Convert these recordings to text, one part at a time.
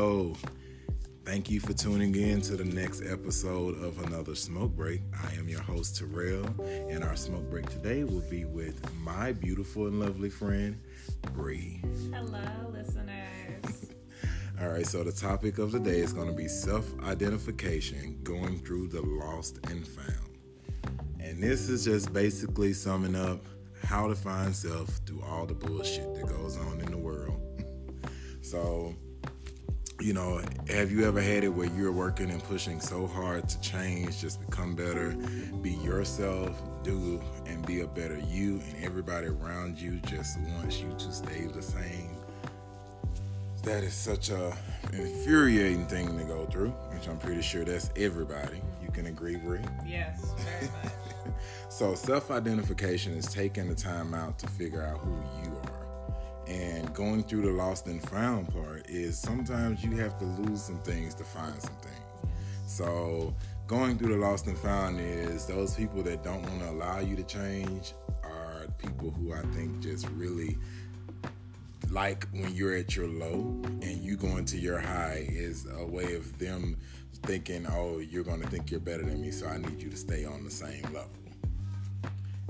yo. Thank you for tuning in to the next episode of another Smoke Break. I am your host, Terrell, and our smoke break today will be with my beautiful and lovely friend, Bree. Hello, listeners. All right, so the topic of the day is going to be self identification going through the lost and found. And this is just basically summing up how to find self through all the bullshit that goes on in the world. so, you know, have you ever had it where you're working and pushing so hard to change, just become better, be yourself, do and be a better you, and everybody around you just wants you to stay the same? That is such a infuriating thing to go through, which I'm pretty sure that's everybody. You can agree, Bree? Yes, very much. so self-identification is taking the time out to figure out who you are and going through the lost and found part is sometimes you have to lose some things to find some things. So going through the lost and found is those people that don't want to allow you to change are people who I think just really like when you're at your low and you going to your high is a way of them thinking, oh, you're going to think you're better than me, so I need you to stay on the same level.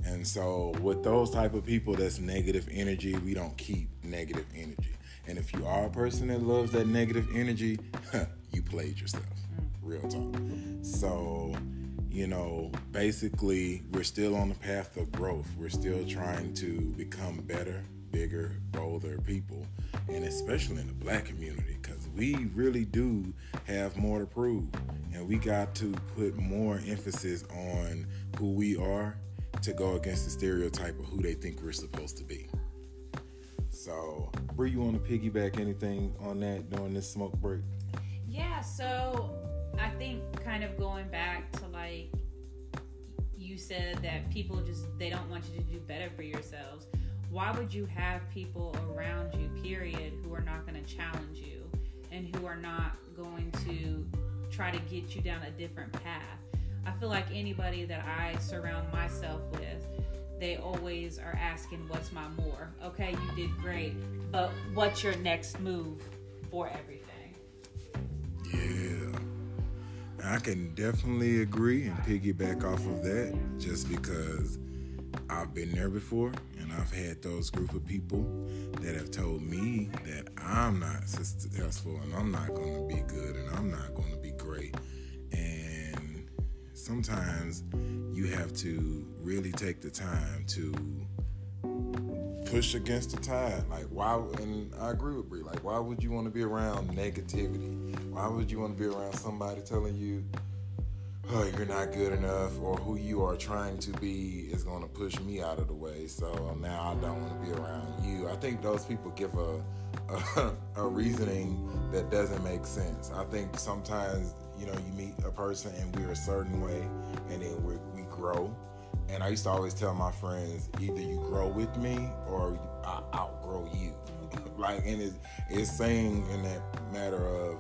And so with those type of people that's negative energy, we don't keep negative energy. And if you are a person that loves that negative energy, you played yourself. Mm. Real talk. So, you know, basically we're still on the path of growth. We're still trying to become better, bigger, bolder people. And especially in the black community, because we really do have more to prove. And we got to put more emphasis on who we are to go against the stereotype of who they think we're supposed to be. So, Bree, you want to piggyback anything on that during this smoke break? Yeah, so I think kind of going back to like you said that people just they don't want you to do better for yourselves. Why would you have people around you, period, who are not going to challenge you and who are not going to try to get you down a different path? I feel like anybody that I surround myself with, they always are asking, What's my more? Okay, you did great, but what's your next move for everything? Yeah. I can definitely agree and piggyback off of that just because I've been there before and I've had those group of people that have told me that I'm not successful and I'm not going to be good and I'm not going to be great sometimes you have to really take the time to push against the tide. Like why? And I agree with Bree. Like why would you want to be around negativity? Why would you want to be around somebody telling you, "Oh, you're not good enough," or who you are trying to be is going to push me out of the way. So now I don't want to be around you. I think those people give a a, a reasoning that doesn't make sense. I think sometimes you know, you meet a person and we're a certain way, and then we we grow. And I used to always tell my friends, either you grow with me or I outgrow you. like, and it's, it's saying in that matter of,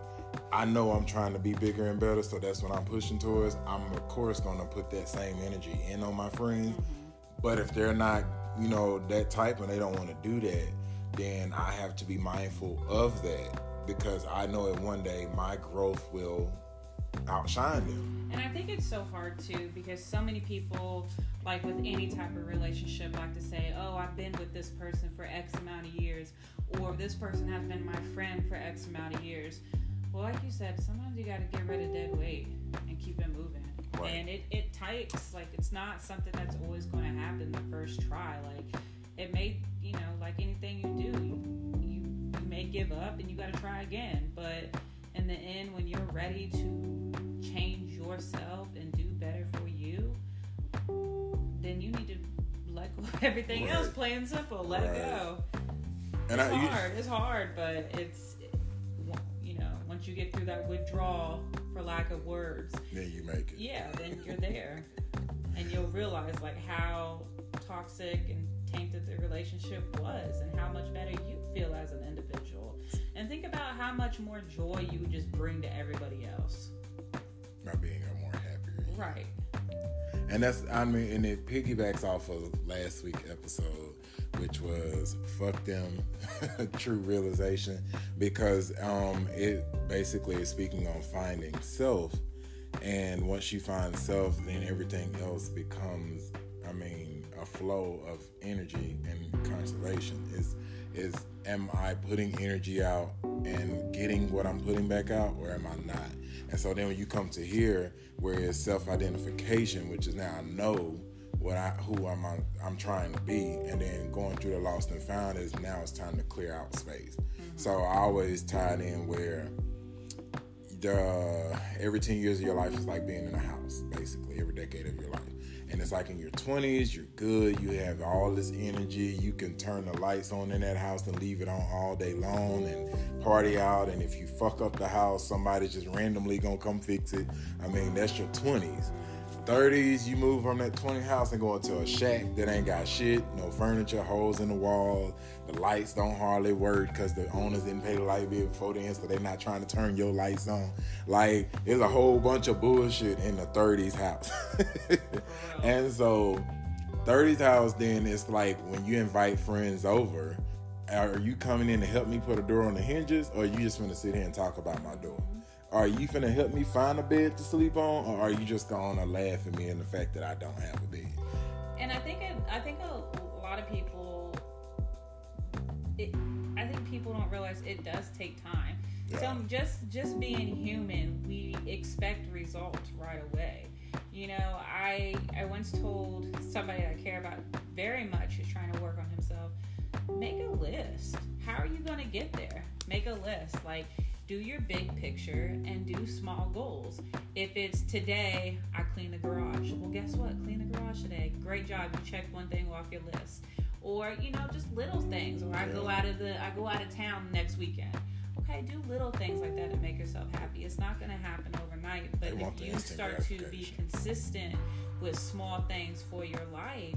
I know I'm trying to be bigger and better, so that's what I'm pushing towards. I'm of course gonna put that same energy in on my friends. Mm-hmm. But if they're not, you know, that type and they don't want to do that, then I have to be mindful of that because I know that one day my growth will outshine them. And I think it's so hard too because so many people, like with any type of relationship, like to say, "Oh, I've been with this person for X amount of years," or "This person has been my friend for X amount of years." Well, like you said, sometimes you got to get rid of dead weight and keep it moving. Right. And it, it takes like it's not something that's always going to happen the first try. Like it may, you know, like anything you do, you you, you may give up and you got to try again, but the end, when you're ready to change yourself and do better for you, then you need to let go of everything right. else. Plain simple, let right. it go. And it's I, hard. You, it's hard, but it's you know once you get through that withdrawal, for lack of words, then you make it. Yeah, then you're there, and you'll realize like how toxic and tainted the relationship was, and how much better you feel as an individual and think about how much more joy you would just bring to everybody else. By being a more happier. Right. And that's I mean, and it piggybacks off of last week's episode, which was fuck them, true realization, because um, it basically is speaking on finding self, and once you find self, then everything else becomes, I mean, a flow of energy and constellation. Is is am I putting energy out and getting what I'm putting back out, or am I not? And so then when you come to here, where it's self-identification, which is now I know what I who I'm I'm trying to be, and then going through the lost and found is now it's time to clear out space. Mm-hmm. So I always tied in where the every 10 years of your life is like being in a house, basically every decade of your life and it's like in your 20s you're good you have all this energy you can turn the lights on in that house and leave it on all day long and party out and if you fuck up the house somebody just randomly gonna come fix it i mean that's your 20s 30s, you move from that 20 house and go into a shack that ain't got shit, no furniture, holes in the wall. The lights don't hardly work because the owners didn't pay the light bill before then, so they're not trying to turn your lights on. Like, there's a whole bunch of bullshit in the 30s house. and so, 30s house, then it's like when you invite friends over, are you coming in to help me put a door on the hinges, or you just gonna sit here and talk about my door? are you finna help me find a bed to sleep on, or are you just gonna laugh at me and the fact that I don't have a bed? And I think it, I think a people don't realize it does take time. Yeah. So just just being human, we expect results right away. You know, I I once told somebody I care about very much who's trying to work on himself, make a list. How are you going to get there? Make a list. Like do your big picture and do small goals. If it's today, I clean the garage. Well, guess what? Clean the garage today. Great job. You checked one thing off your list. Or, you know, just little things. Or I go out of the I go out of town next weekend. Okay, do little things like that to make yourself happy. It's not going to happen overnight, but if you start to be consistent with small things for your life,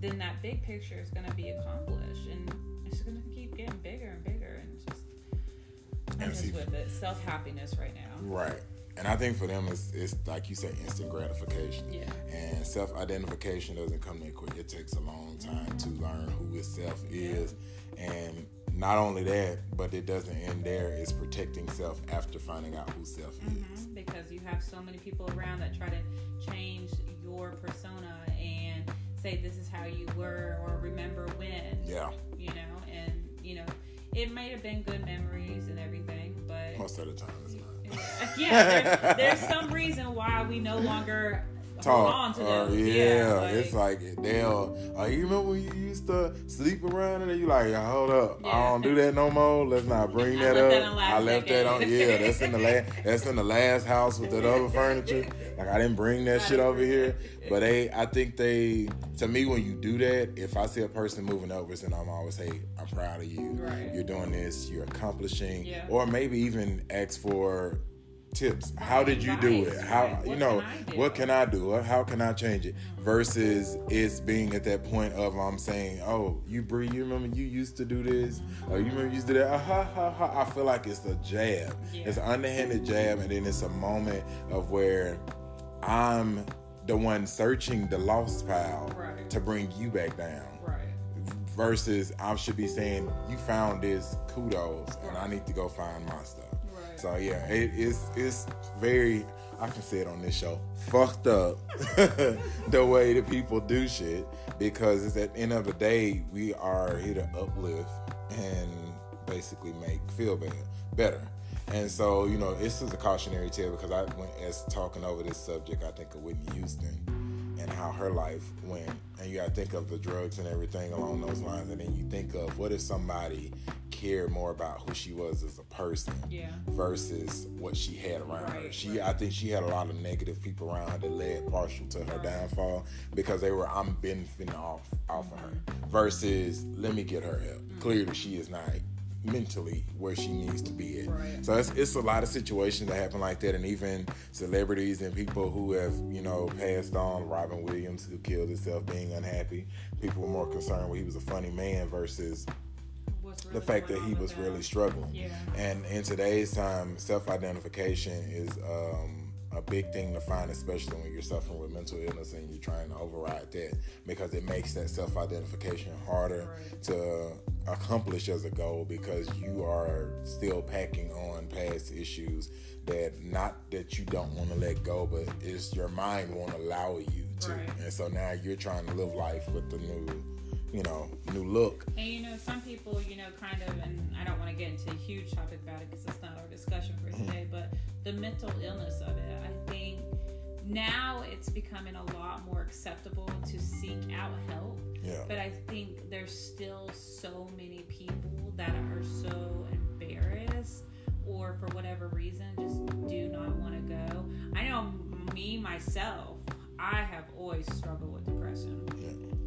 then that big picture is going to be accomplished and it's going to keep getting bigger and bigger and just see, with it. Self happiness right now. Right. And I think for them, it's, it's like you said, instant gratification. Yeah. And self identification doesn't come that quick. It takes a long time to learn who itself is. Yeah. And not only that, but it doesn't end there. It's protecting self after finding out who self mm-hmm. is. Because you have so many people around that try to change your persona and say this is how you were or remember when. Yeah. You know, and, you know, it might have been good memories and everything, but most of the time it's not. Yeah, there, there's some reason why we no longer talk. Uh, yeah, yeah like, it's like they'll. Uh, you remember when you used to sleep around and you like, hold up, yeah. I don't do that no more. Let's not bring that up. That I left decade. that on. Yeah, that's in the last. That's in the last house with that other furniture. Like I didn't bring that shit over here. But they, I think they. To me, when you do that, if I see a person moving over, and I'm always say, I'm proud of you. Right. You're doing this. You're accomplishing. Yeah. Or maybe even ask for tips. How did you do it? How you know what can I do? How can I change it? Versus it's being at that point of I'm saying, oh, you Bree, you remember you used to do this, or you remember you used to do that. Ah, ha, ha, ha. I feel like it's a jab. Yeah. It's an underhanded jab, and then it's a moment of where I'm the one searching the lost pile right. to bring you back down. Right. Versus I should be saying, you found this, kudos, and I need to go find my stuff. So yeah, it, it's it's very I can say it on this show fucked up the way that people do shit because it's at the end of the day we are here to uplift and basically make feel better better. And so, you know, this is a cautionary tale because I went as talking over this subject, I think of Whitney Houston and how her life went. And you got to think of the drugs and everything along those lines. And then you think of what if somebody cared more about who she was as a person yeah. versus what she had around right, her. She, right. I think she had a lot of negative people around her that led partial to her right. downfall because they were, I'm benefiting off, off of her mm-hmm. versus let me get her help. Mm-hmm. Clearly, she is not mentally where she needs to be at. Right. So it's, it's a lot of situations that happen like that, and even celebrities and people who have you know passed on. Robin Williams, who killed himself being unhappy. People were more concerned when he was a funny man versus really the fact that he was really struggling. Yeah. And in today's time, self identification is um, a big thing to find, especially when you're suffering with mental illness and you're trying to override that, because it makes that self identification harder right. to accomplish as a goal because you are still packing on past issues that not that you don't want to let go, but it's your mind won't allow you to. Right. And so now you're trying to live life with the new you know, new look. And you know, some people, you know, kind of, and I don't want to get into a huge topic about it because it's not our discussion for mm-hmm. today, but the mental illness of it, I think now it's becoming a lot more acceptable to seek out help. Yeah. But I think there's still so many people that are so embarrassed or for whatever reason just do not want to go. I know me myself, I have always struggled with depression. Yeah.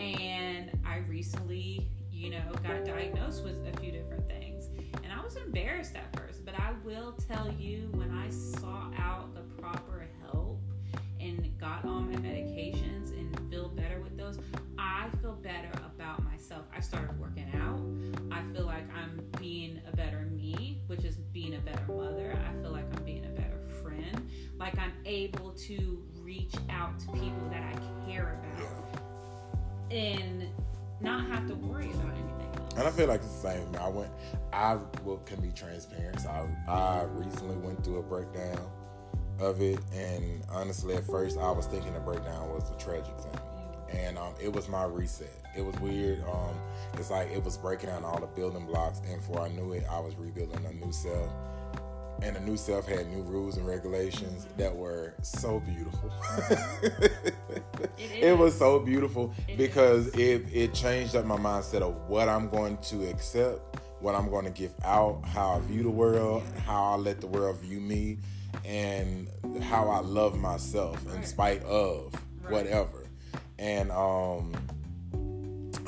And I recently, you know, got diagnosed with a few different things. And I was embarrassed at first, but I will tell you when I sought out the proper help and got on my medications and feel better with those, I feel better about myself. I started working out. I feel like I'm being a better me, which is being a better mother. I feel like I'm being a better friend. Like I'm able to reach out to people that I care about and not have to worry about anything else. And I feel like it's the same. I went, I will, can be transparent. So I, I recently went through a breakdown of it, and honestly, at first, I was thinking the breakdown was a tragic thing, and um, it was my reset. It was weird. Um, it's like it was breaking down all the building blocks, and before I knew it, I was rebuilding a new self and the new self had new rules and regulations that were so beautiful. it, it, was so beautiful it because it, it changed up my mindset of what I'm going to accept, what I'm going to give out, how I view the world, how I let the world view me, and how I love myself in spite of right. whatever. And um,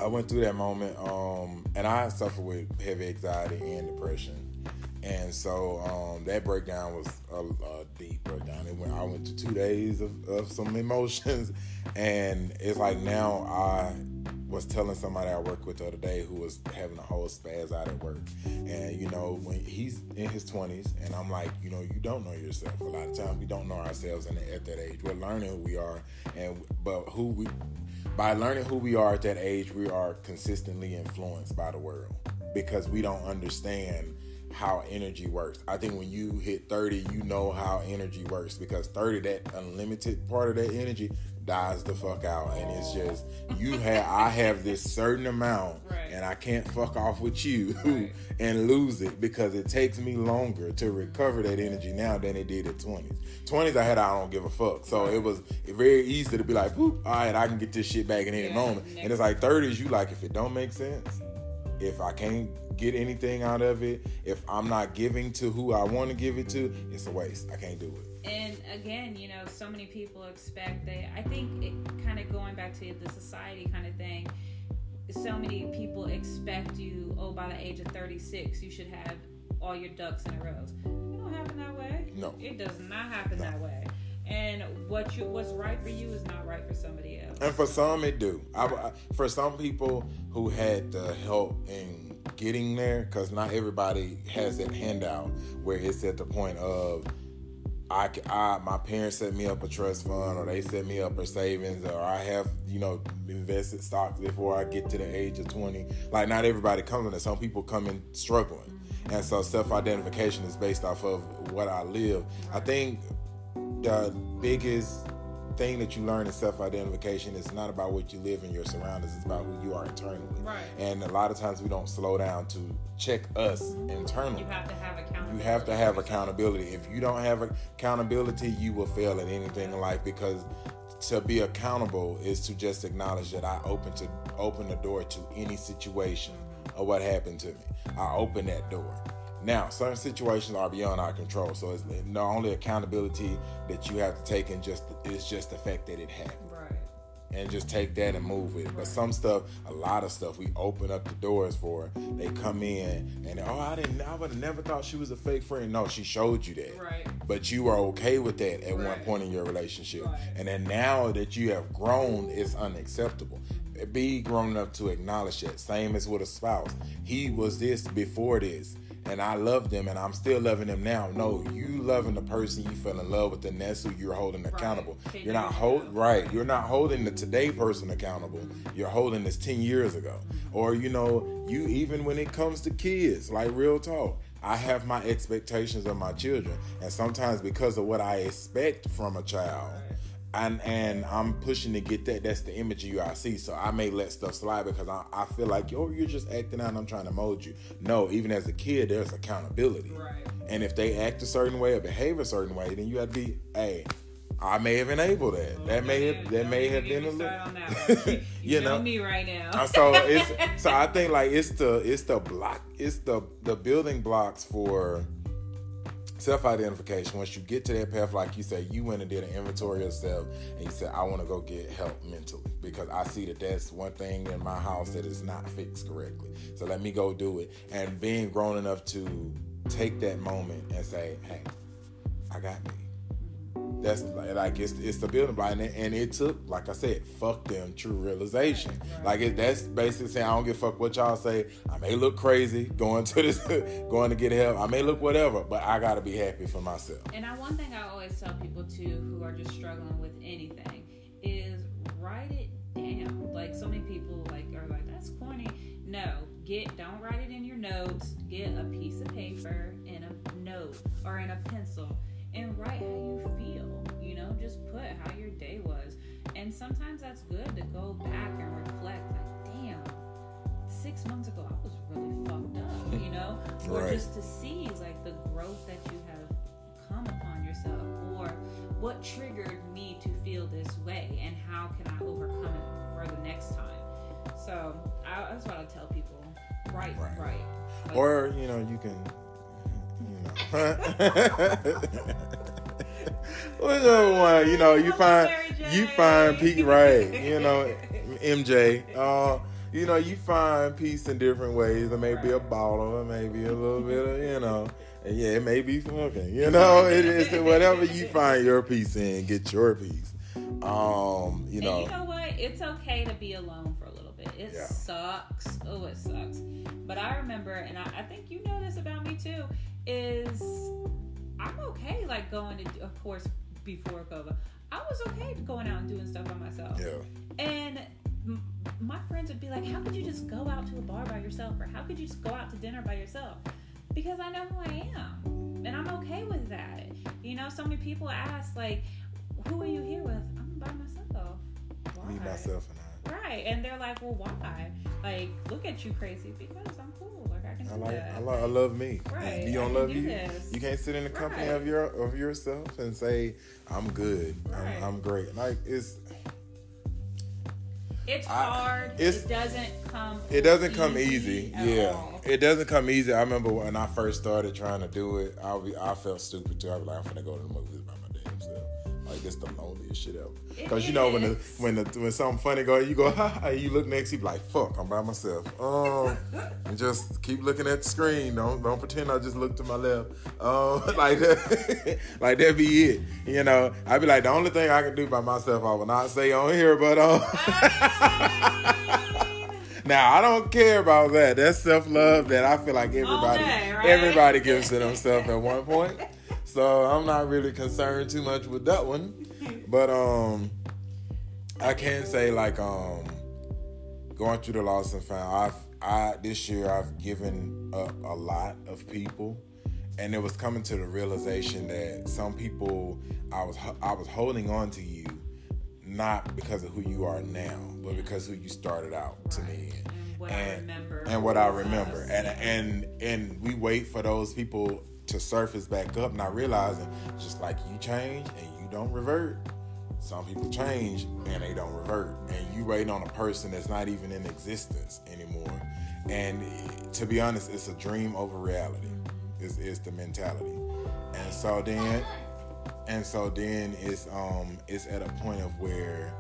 I went through that moment, um, and I suffer with heavy anxiety and depression and so um, that breakdown was a, a, deep breakdown. It went, I went to two days of, of some emotions, and it's like now I was telling somebody I worked with the other day who was having a whole spaz out at work. And you know, when he's in his 20s, and I'm like, you know, you don't know yourself. A lot of times we don't know ourselves the, at that age. We're learning who we are, and but who we by learning who we are at that age, we are consistently influenced by the world because we don't understand how energy works. I think when you hit 30, you know how energy works because 30, that unlimited part of that energy dies the fuck out. And it's just, you have, I have this certain amount right. and I can't fuck off with you right. and lose it because it takes me longer to recover that energy now than it did at 20s. 20s, I had, I don't give a fuck. So it was very easy to be like, all right, I can get this shit back in any yeah, moment. And it's like 30s, you like, if it don't make sense, if I can't get anything out of it, if I'm not giving to who I want to give it to, it's a waste. I can't do it. And again, you know, so many people expect that. I think it kind of going back to the society kind of thing. So many people expect you, oh, by the age of 36, you should have all your ducks in a row. It don't happen that way. No, it does not happen no. that way and what you what's right for you is not right for somebody else. And for some, it do. I, I, for some people who had the help in getting there, because not everybody has that handout where it's at the point of. I, I, my parents set me up a trust fund or they set me up a savings or I have, you know, invested stocks before I get to the age of 20. Like not everybody comes in. Some people come in struggling. And so self-identification is based off of what I live. I think the biggest thing that you learn in self-identification is not about what you live in your surroundings it's about who you are internally. Right. And a lot of times we don't slow down to check us internally. You have to have accountability. You have to have accountability. If you don't have accountability you will fail at anything in life because to be accountable is to just acknowledge that i open to open the door to any situation of what happened to me. I open that door now, certain situations are beyond our control, so it's not only accountability that you have to take, and just it's just the fact that it happened, right? And just take that and move with it. Right. But some stuff, a lot of stuff, we open up the doors for. They come in and oh, I didn't, I would have never thought she was a fake friend. No, she showed you that, right? But you were okay with that at right. one point in your relationship, right. and then now that you have grown, it's unacceptable be grown enough to acknowledge that. Same as with a spouse. He was this before this and I love them and I'm still loving them now. No, you loving the person you fell in love with and that's who you're holding accountable. Right. You're not hold right. You're not holding the today person accountable. You're holding this 10 years ago. Or you know, you even when it comes to kids, like real talk. I have my expectations of my children. And sometimes because of what I expect from a child, and and I'm pushing to get that. That's the image of you I see. So I may let stuff slide because I, I feel like yo, you're just acting out. and I'm trying to mold you. No, even as a kid, there's accountability. Right. And if they act a certain way or behave a certain way, then you have to be, hey, I may have enabled that. That may have that may have been a little. you, know, me right now. Uh, so it's so I think like it's the it's the block it's the the building blocks for self identification. Once you get to that path, like you say, you went and did an inventory yourself, and you said, "I want to go get help mentally because I see that that's one thing in my house that is not fixed correctly. So let me go do it." And being grown enough to take that moment and say, "Hey, I got me." That's like it's it's the building block, and it, and it took, like I said, fuck them true realization. Right. Like it, that's basically saying I don't give a fuck what y'all say. I may look crazy going to this, going to get help. I may look whatever, but I gotta be happy for myself. And I, one thing I always tell people too, who are just struggling with anything, is write it down. Like so many people like are like that's corny. No, get don't write it in your notes. Get a piece of paper and a note or in a pencil and write how you feel. You know, just put how your day was. And sometimes that's good to go back and reflect. Like, damn, six months ago I was really fucked up. You know, or just to see like the growth that you have come upon yourself, or what triggered me to feel this way, and how can I overcome it for the next time. So I, that's what I tell people. Right, Right. right. Like, Or you know, you can, know, whichever one. You know, you find you find Pete right. You know, MJ. Uh, you know, you find peace in different ways. It may be a bottle, it may be a little bit of, you know, and yeah, it may be smoking. You know, it is whatever you find your peace in, get your peace. Um, you know, And you know what? It's okay to be alone for a little bit. It Yeah. sucks. Oh, it sucks. But I remember, and I, I think you know this about me too, is I'm okay like going to, of course, before COVID, I was okay going out and doing stuff by myself. yeah, And my friends would be like, How could you just go out to a bar by yourself? Or how could you just go out to dinner by yourself? Because I know who I am. And I'm okay with that. You know, so many people ask, like, Who are you here with? I'm by myself. Why? me, myself, and Right. And they're like, Well, why? Like, look at you crazy because I'm cool. Like, I can I do like, that. I love, I love me. Right, If you don't love do you, this. you can't sit in the company Right. of your of yourself and say, "I'm good, Right. I'm, I'm great." Like it's It's I- hard. it's- it doesn't come it doesn't come easy. Yeah, all. it doesn't come easy. I remember when I first started trying to do it, I be I felt stupid too. I was like, I'm gonna go to the movies by my damn self. Like this the loneliest shit ever. Because you know when the when the when something funny go, you go ha ha. You look next, you be like, fuck, I'm by myself. Um, and just keep looking at the screen. Don't don't pretend I just looked to my left. Um, like that, like that be it. You know, I be like the only thing I can do by myself, I will not say on here, but um. Now I don't care about that. That's self love that I feel like everybody right? everybody gives to themselves at one point. So I'm not really concerned too much with that one. But um I can say like um going through the lost and found, I've I this year I've given up a lot of people. And it was coming to the realization that some people I was I was holding on to you not because of who you are now, but because who you started out to me. And what I remember. And what I remember. And and and we wait for those people to surface back up, not realizing just like you change and you don't revert. Some people change and they don't revert. And you waiting on a person that's not even in existence anymore. And to be honest, it's a dream over reality. Is is the mentality. And so then and so then it's um it's at a point of where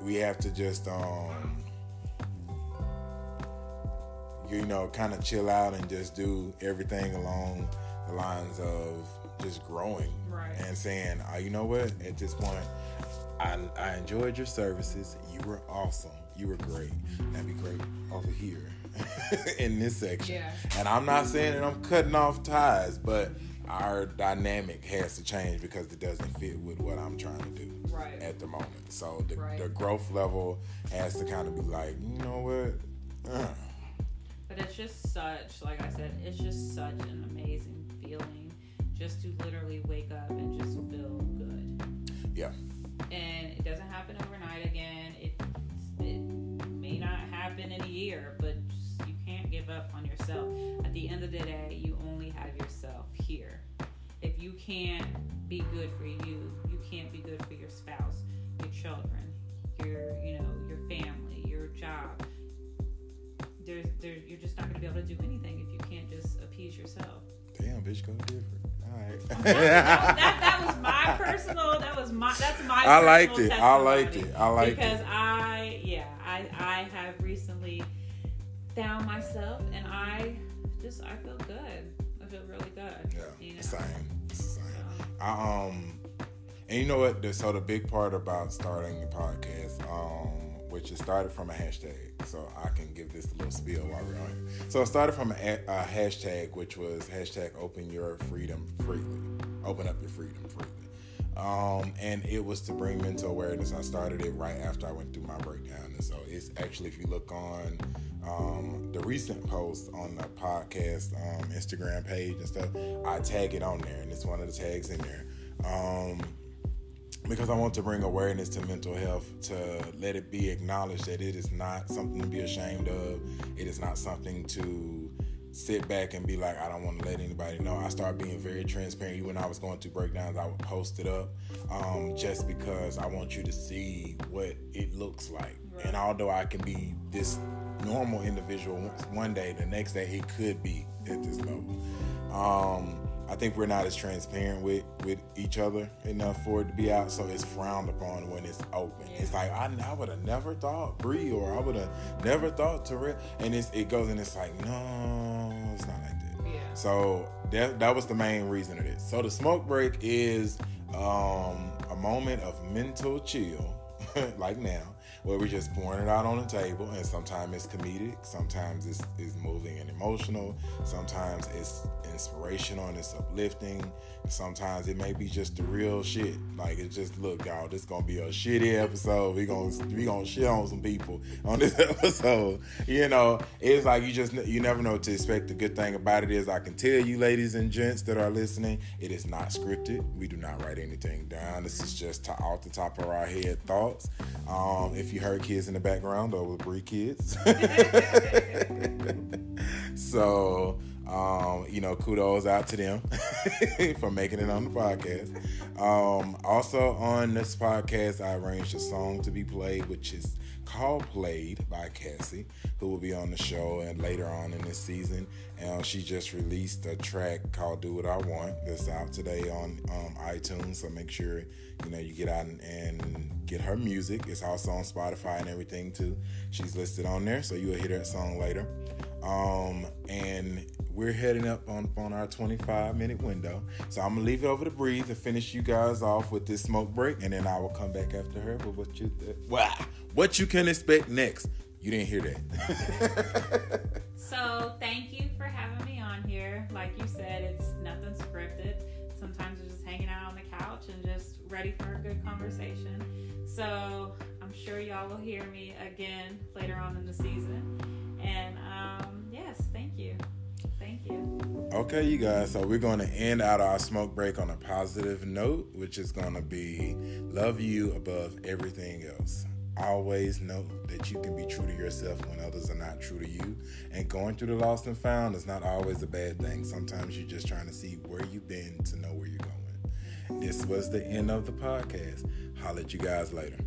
we have to just um you know kind of chill out and just do everything along the lines of just growing Right. and saying uh, you know what at this point I, I enjoyed your services you were awesome You were great. That'd be great over here in this section. Yeah. And I'm not saying that I'm cutting off ties, but our dynamic has to change because it doesn't fit with what I'm trying to do Right. at the moment. So the, Right. the growth level has to kind of be like, you know what? Uh, But it's just such, like I said, it's just such an amazing feeling just to literally wake up and just feel good. yeah. And it doesn't happen overnight again. It it may not happen in a year, but just, you can't give up on yourself. At the end of the day, you only have yourself here. If you can't be good for you, you can't be good for your spouse, your children, your you know your family, your job. There you're just not going to be able to do anything if you can't just appease yourself. Damn, bitch, go different. All right. that, that, that was my personal. That was my. That's my. I liked it. I liked it. I liked because it. Because I, yeah, I, I have recently found myself, and I just, I feel good. I feel really good. Yeah, you know? same. Same. So, I, um, and you know what? The, so the big part about starting the podcast, um, which it started from a hashtag. So I can give this a little spiel while we're on here. So it started from a, a hashtag, which was hashtag Open Your Freedom Freely. Open up your freedom freely. Um, and it was to bring mental awareness. I started it right after I went through my breakdown, and so it's actually if you look on um, the recent post on the podcast um, Instagram page and stuff, I tag it on there, and it's one of the tags in there. Um, because I want to bring awareness to mental health, to let it be acknowledged that it is not something to be ashamed of. It is not something to sit back and be like, I don't want to let anybody know. I started being very transparent. When I was going through breakdowns, I would post it up um, just because I want you to see what it looks like. Right. And although I can be this normal individual one day, the next day it could be at this level. Um, I think we're not as transparent with with each other enough for it to be out, so it's frowned upon when it's open. Yeah. It's like I, I would have never thought Bree, or I would have never thought to Terrell, and it's, it goes and it's like no, it's not like that. yeah. So that that was the main reason of this. So the smoke break is um, a moment of mental chill, like now, where we're just pouring it out on the table, and sometimes it's comedic, sometimes it's, it's moving and emotional, sometimes it's inspirational and it's uplifting, sometimes it may be just the real shit. Like it's just look, y'all, this gonna be a shitty episode. We gonna we gonna shit on some people on this episode. You know, it's like you just you never know what to expect. The good thing about it is I can tell you, ladies and gents that are listening, it is not scripted. We do not write anything down. This is just to, off the top of our head thoughts. Um, if you heard kids in the background, those were Bree kids. so um, you know, kudos out to them for making it on the podcast. Um, also on this podcast, I arranged a song to be played, which is called "Played" by Cassie, who will be on the show and later on in this season. And she just released a track called "Do What I Want" that's out today on um, iTunes. So make sure you know you get out and, and get her music. It's also on Spotify and everything too. She's listed on there, so you'll hear that song later. Um, and we're heading up on, on our 25 minute window. So I'm gonna leave it over to Breathe to finish you guys off with this smoke break, and then I will come back after her with what you th- wow, what you can expect next. You didn't hear that. So thank you for having me on here. Like you said, it's nothing scripted. Sometimes we're just hanging out on the couch and just ready for a good conversation. So I'm sure y'all will hear me again later on in the season. And um, yes, thank you. Thank you. Okay, you guys. So we're going to end out our smoke break on a positive note, which is going to be love you above everything else. Always know that you can be true to yourself when others are not true to you. And going through the lost and found is not always a bad thing. Sometimes you're just trying to see where you've been to know where you're going. This was the end of the podcast. Holler at you guys later.